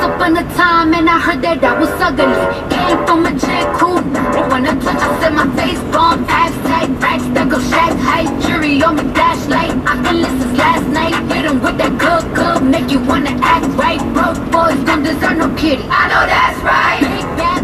Once upon a time, and I heard that I was ugly. Came from a chick who never wanna touch us in my face. Bomb, tight, racks that go shack height. Jury on me, flashlight. I can listen last night. Hit 'em with that good, good, make you wanna act right. Broke boys don't deserve no kitty. I know that's right. Big bad,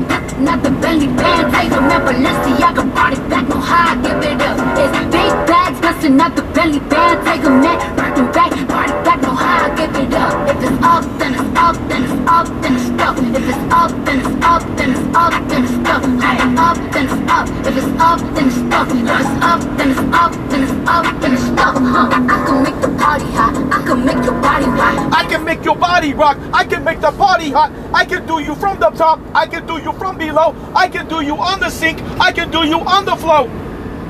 not the belly band. A man, Balenciaga brought it back. No I give it up. It's big bags, busting out the belly band. Take a man, rockin' back, it back. No I give it up. If it's up, then it's up, then it's up, then it's. If it's up, then it's up, then it's up, then it's stuff. If it's up, then it's up. If it's up, then it's stuff. If it's up, then it's up, then it's up, then it's stuff. Huh? I can make the party hot. I can make your body rock. I can make your body rock. I can make the party hot. I can do you from the top. I can do you from below. I can do you on the sink. I can do you on the floor.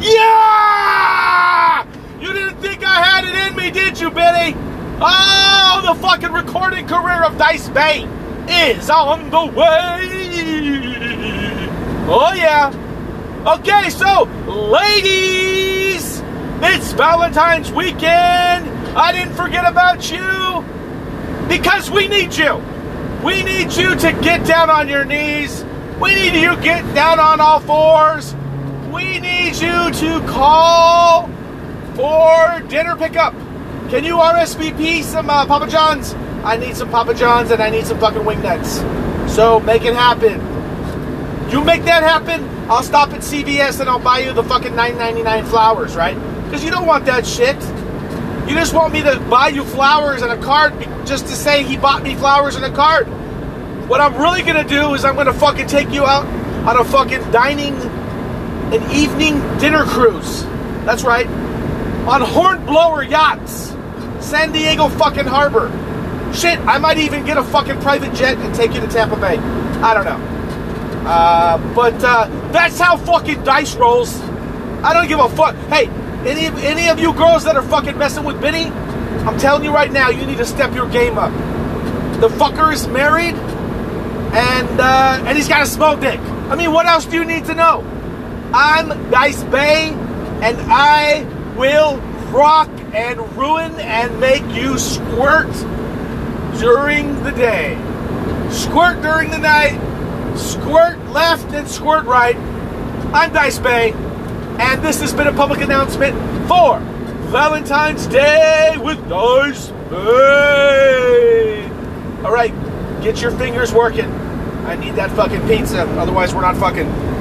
Yeah! You didn't think I had it in me, did you, Billy? Oh, the fucking recording career of Dice Bay is on the way. Oh, yeah. Okay, so, ladies, it's Valentine's weekend. I didn't forget about you because we need you. We need you to get down on your knees. We need you to get down on all fours. We need you to call for dinner pickup. Can you RSVP some uh, Papa John's? I need some Papa John's and I need some fucking wing nuts. So make it happen. You make that happen, I'll stop at CVS and I'll buy you the fucking $9.99 flowers, right? Because you don't want that shit. You just want me to buy you flowers and a card just to say he bought me flowers and a card. What I'm really gonna do is I'm gonna fucking take you out on a fucking dining and evening dinner cruise. That's right. On hornblower yachts. San Diego fucking harbor. Shit, I might even get a fucking private jet and take you to Tampa Bay. I don't know. Uh, but uh, that's how fucking dice rolls. I don't give a fuck. Hey, any any of you girls that are fucking messing with Benny, I'm telling you right now, you need to step your game up. The fucker is married, and uh, and he's got a small dick. I mean, what else do you need to know? I'm Dice Bay, and I will rock and ruin and make you squirt during the day. Squirt during the night, squirt left and squirt right. I'm Dice Bay, and this has been a public announcement for Valentine's Day with Dice Bay. All right, get your fingers working. I need that fucking pizza, otherwise we're not fucking.